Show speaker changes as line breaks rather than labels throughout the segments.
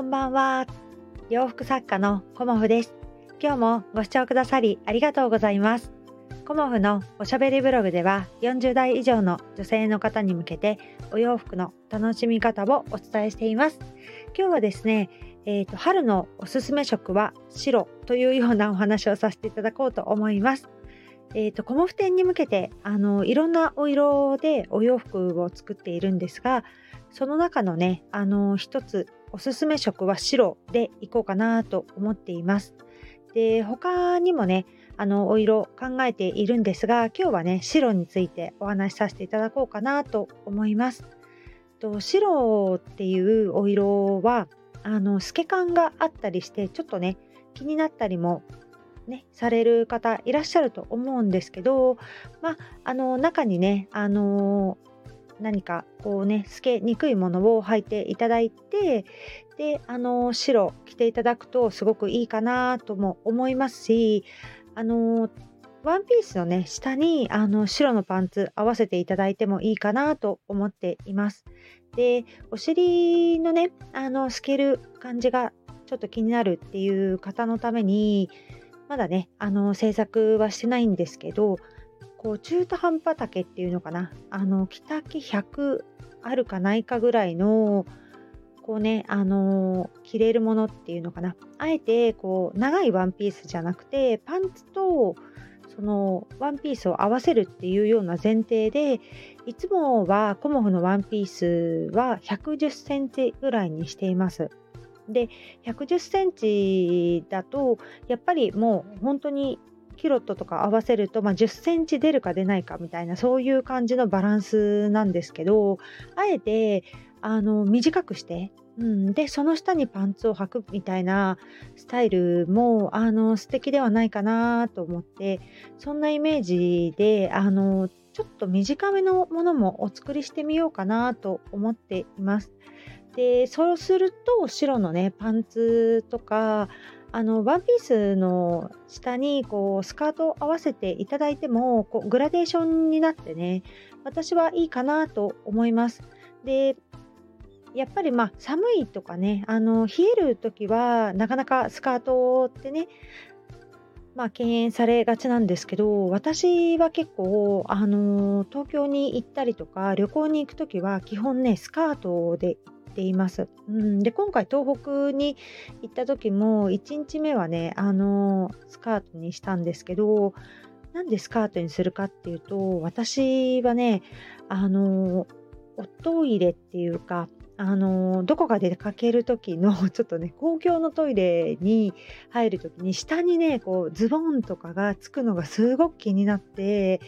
こんばんは。洋服作家のコモフです。今日もご視聴くださりありがとうございます。コモフのおしゃべりブログでは40代以上の女性の方に向けてお洋服の楽しみ方をお伝えしています。今日はですね、えーと、春のおすすめ色は白というようなお話をさせていただこうと思います。えーと、コモフ店に向けてあのいろんなお色でお洋服を作っているんですがその中のねあの一つおすすめ色は白でいこうかなと思っています。で他にもねあのお色考えているんですが今日はね白についてお話しさせていただこうかなと思います。と白っていうお色はあの透け感があったりしてちょっとね気になったりもね、される方いらっしゃると思うんですけど、まあ、あの中にね、あの何かこうね透けにくいものを履いていただいてであの白着ていただくとすごくいいかなとも思いますしあのワンピースのね下にあの白のパンツ合わせていただいてもいいかなと思っています。でお尻のねあの透ける感じがちょっと気になるっていう方のためにまだねあの制作はしてないんですけどこう中途半端丈っていうのかなあの着丈100あるかないかぐらいのこうねあの着れるものっていうのかなあえてこう長いワンピースじゃなくてパンツとそのワンピースを合わせるっていうような前提でいつもはコモフのワンピースは110センチぐらいにしています。で110センチだとやっぱりもう本当にキロットとか合わせると、まあ、10センチ出るか出ないかみたいなそういう感じのバランスなんですけどあえてあの短くして、うん、でその下にパンツを履くみたいなスタイルもあの素敵ではないかなと思ってそんなイメージであのちょっと短めのものもお作りしてみようかなと思っています。でそうすると白のねパンツとかあのワンピースの下にこうスカートを合わせていただいてもこうグラデーションになってね私はいいかなと思います。でやっぱりまあ寒いとかねあの冷える時はなかなかスカートってねまあ敬遠されがちなんですけど私は結構あの東京に行ったりとか旅行に行く時は基本ねスカートでています。うん、で今回東北に行った時も1日目はねあのスカートにしたんですけどなんでスカートにするかっていうと私はねあのおトイレっていうかあのどこか出かける時のちょっとね公共のトイレに入る時に下にねこうズボンとかがつくのがすごく気になって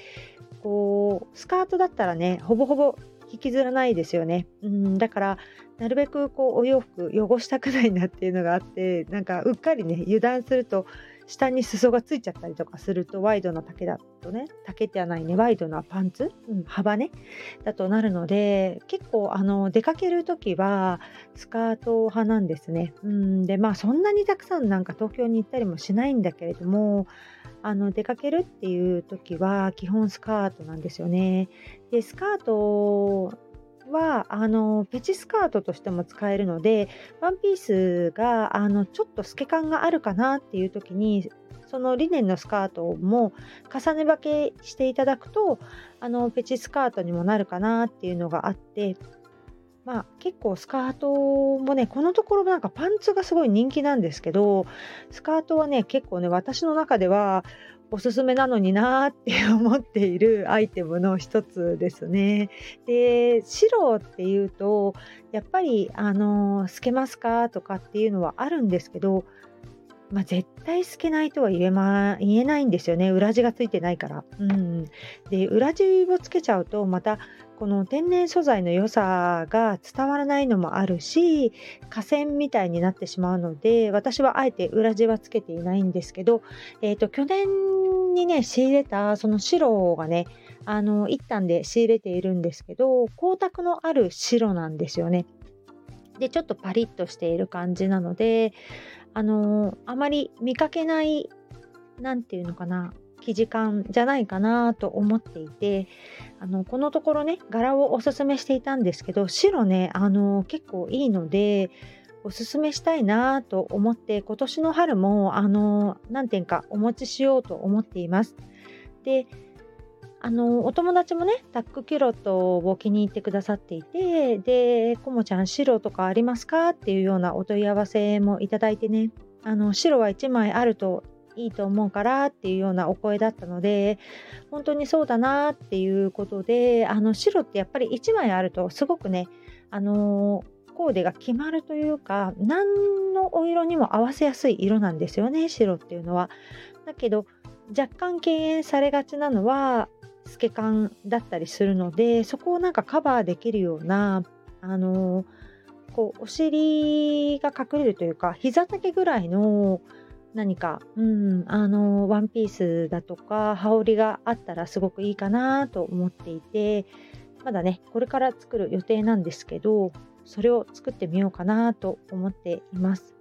こうスカートだったらねほぼほぼ引きずらないですよね。うん、だからなるべくこうお洋服汚したくないなっていうのがあって なんかうっかりね油断すると下に裾がついちゃったりとかするとワイドな丈だとね丈ではないねワイドなパンツ、うん、幅ねだとなるので結構あの出かける時はスカート派なんですね。うんでまあそんなにたくさんなんか東京に行ったりもしないんだけれどもあの出かけるっていう時は基本スカートなんですよね。でスカートはあのペチスカートとしても使えるのでワンピースがあのちょっと透け感があるかなっていう時にそのリネンのスカートも重ね履けしていただくとあのペチスカートにもなるかなっていうのがあってまあ結構スカートもねこのところなんかパンツがすごい人気なんですけどスカートはね結構ね私の中ではおすすめなのになーって思っているアイテムの一つですね。で白っていうとやっぱりあの透けますかとかっていうのはあるんですけどまあ、絶対透けないとは言え,、ま、言えないんですよね裏地がついてないから。うん、で裏地をつけちゃうとまたこの天然素材の良さが伝わらないのもあるし河川みたいになってしまうので私はあえて裏地はつけていないんですけど、えーと、去年にね仕入れたその白がねあの一旦で仕入れているんですけど光沢のある白なんですよね。でちょっとパリッとしている感じなのであのあまり見かけない何て言うのかな生地感じゃないかなと思っていてあのこのところね柄をおすすめしていたんですけど白ねあの結構いいのでおすすめしたいなと思って今年の春もあの何点かお持ちしようと思っています。であのお友達もねタックキュロットを気に入ってくださっていてで「こもちゃん白とかありますか?」っていうようなお問い合わせもいただいてねあの白は1枚あるといいと思うからっていうようなお声だったので本当にそうだなっていうことであの白ってやっぱり1枚あるとすごくねあのコーデが決まるというか何のお色にも合わせやすい色なんですよね白っていうのは。だけど若干敬遠されがちなのは透け感だったりするのでそこをなんかカバーできるようなあのこうお尻が隠れるというか膝丈ぐらいの何か、うん、あのワンピースだとか羽織があったらすごくいいかなと思っていてまだねこれから作る予定なんですけどそれを作ってみようかなと思っています。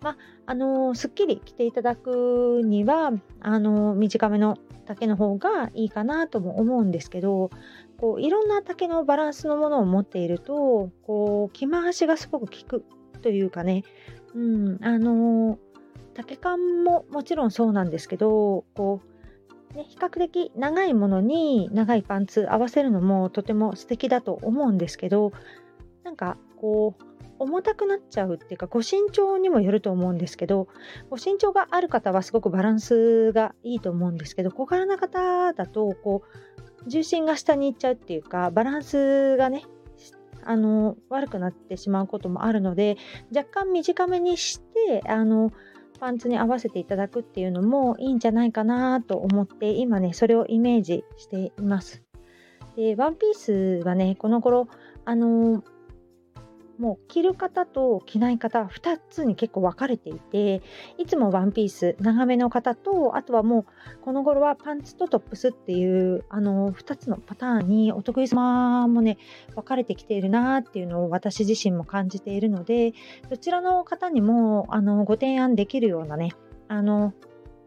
まあ、のー、すっきり着ていただくにはあのー、短めの丈の方がいいかなとも思うんですけどこういろんな丈のバランスのものを持っているとこう着回しがすごく効くというかね、うん、あのー、丈感ももちろんそうなんですけどこう、ね、比較的長いものに長いパンツ合わせるのもとても素敵だと思うんですけどなんかこう重たくなっちゃうっていうかご身長にもよると思うんですけどご身長がある方はすごくバランスがいいと思うんですけど小柄な方だとこう重心が下に行っちゃうっていうかバランスがねあの悪くなってしまうこともあるので若干短めにしてあのパンツに合わせていただくっていうのもいいんじゃないかなと思って今ねそれをイメージしています。でワンピースはねこの頃あのもう着る方と着ない方2つに結構分かれていていつもワンピース長めの方とあとはもうこの頃はパンツとトップスっていうあの2つのパターンにお得意様もね分かれてきているなっていうのを私自身も感じているのでどちらの方にもあのご提案できるようなねあの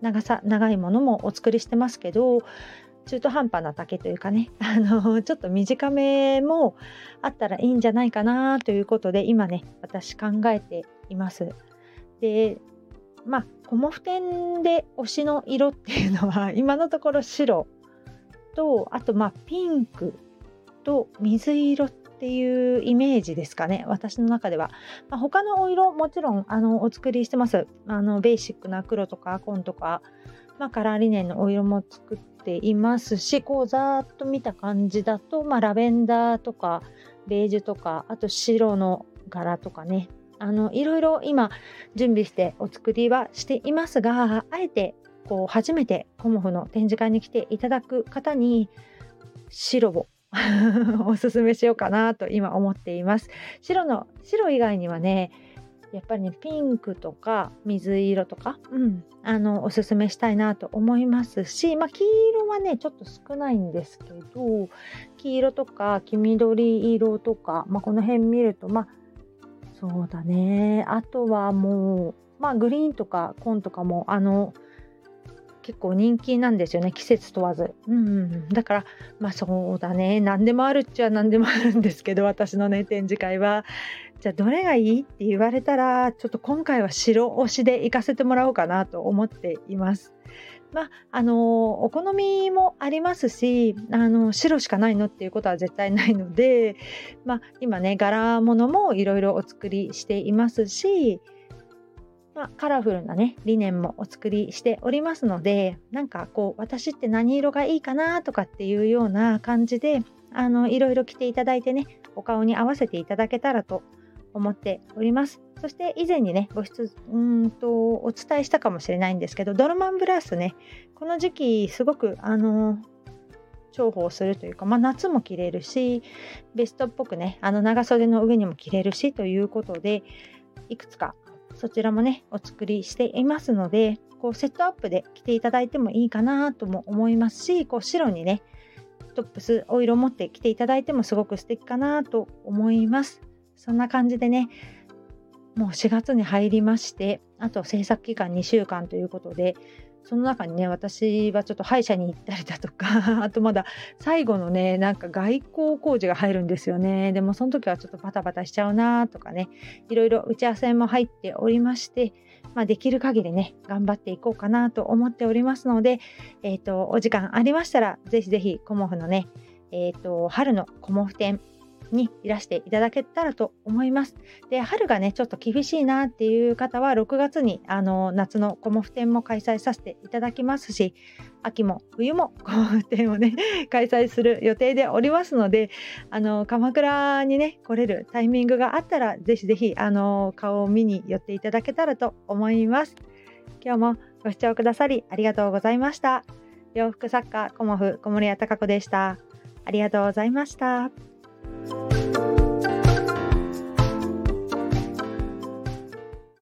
長さ長いものもお作りしてますけど中途半端な丈というかね、あの、ちょっと短めもあったらいいんじゃないかなということで、今ね、私考えています。で、まあ、コモフ店で推しの色っていうのは、今のところ白と、あと、まあ、ピンクと水色っていうイメージですかね、私の中では。まあ、他のお色、もちろん、あの、お作りしてます。あの、ベーシックな黒とか紺とか、まあ、カラーリネンのお色も作っていますしこうざーっと見た感じだと、まあ、ラベンダーとかベージュとかあと白の柄とかね。あのいろいろ今準備してお作りはしていますがあえてこう初めてコモフの展示会に来ていただく方に白を おすすめしようかなと今思っています。白の白以外にはねやっぱりねピンクとか水色とか、うん、あのおすすめしたいなと思いますし、まあ、黄色はねちょっと少ないんですけど黄色とか黄緑色とか、まあ、この辺見るとまあそうだね。あとはもうまあグリーンとか紺とかもあの結構人気なんですよね季節問わず、うん、うん、だからまあそうだね。何でもあるっちゃ何でもあるんですけど私のね展示会はじゃあどれがいい？って言われたらちょっと今回は白推しで行かせてもらおうかなと思っています。まあ、あのお好みもありますしあの白しかないのっていうことは絶対ないので、まあ、今ね柄物もいろいろお作りしていますしまあ、カラフルなね理念もお作りしておりますのでなんかこう私って何色がいいかなとかっていうような感じであのいろいろ着ていただいてねお顔に合わせていただけたらと思っておりますそして以前にねご質うんとお伝えしたかもしれないんですけどドロマンブラウスねこの時期すごくあの重宝するというか、まあ、夏も着れるしベストっぽくねあの長袖の上にも着れるしということでいくつかそちらもね、お作りしていますので、こうセットアップで着ていただいてもいいかなとも思いますし、こう白にね、トップス、お色持って着ていただいてもすごく素敵かなと思います。そんな感じでね、もう4月に入りまして、あと制作期間2週間ということで、その中にね私はちょっと歯医者に行ったりだとか あとまだ最後のねなんか外交工事が入るんですよね。でもその時はちょっとバタバタしちゃうなとかねいろいろ打ち合わせも入っておりましてまあ、できる限りね頑張っていこうかなと思っておりますので、えーと、お時間ありましたらぜひぜひコモフのね、えーと春のコモフ展にいらしていただけたらと思います。で春がねちょっと厳しいなっていう方は6月にあの夏のコモフ展も開催させていただきますし秋も冬もコモフ展をね 開催する予定でおりますのであの鎌倉にね来れるタイミングがあったらぜひぜひあの顔を見に寄っていただけたらと思います。今日もご視聴くださりありがとうございました。洋服作家コモフ小森屋隆子でした。ありがとうございました。Thank you.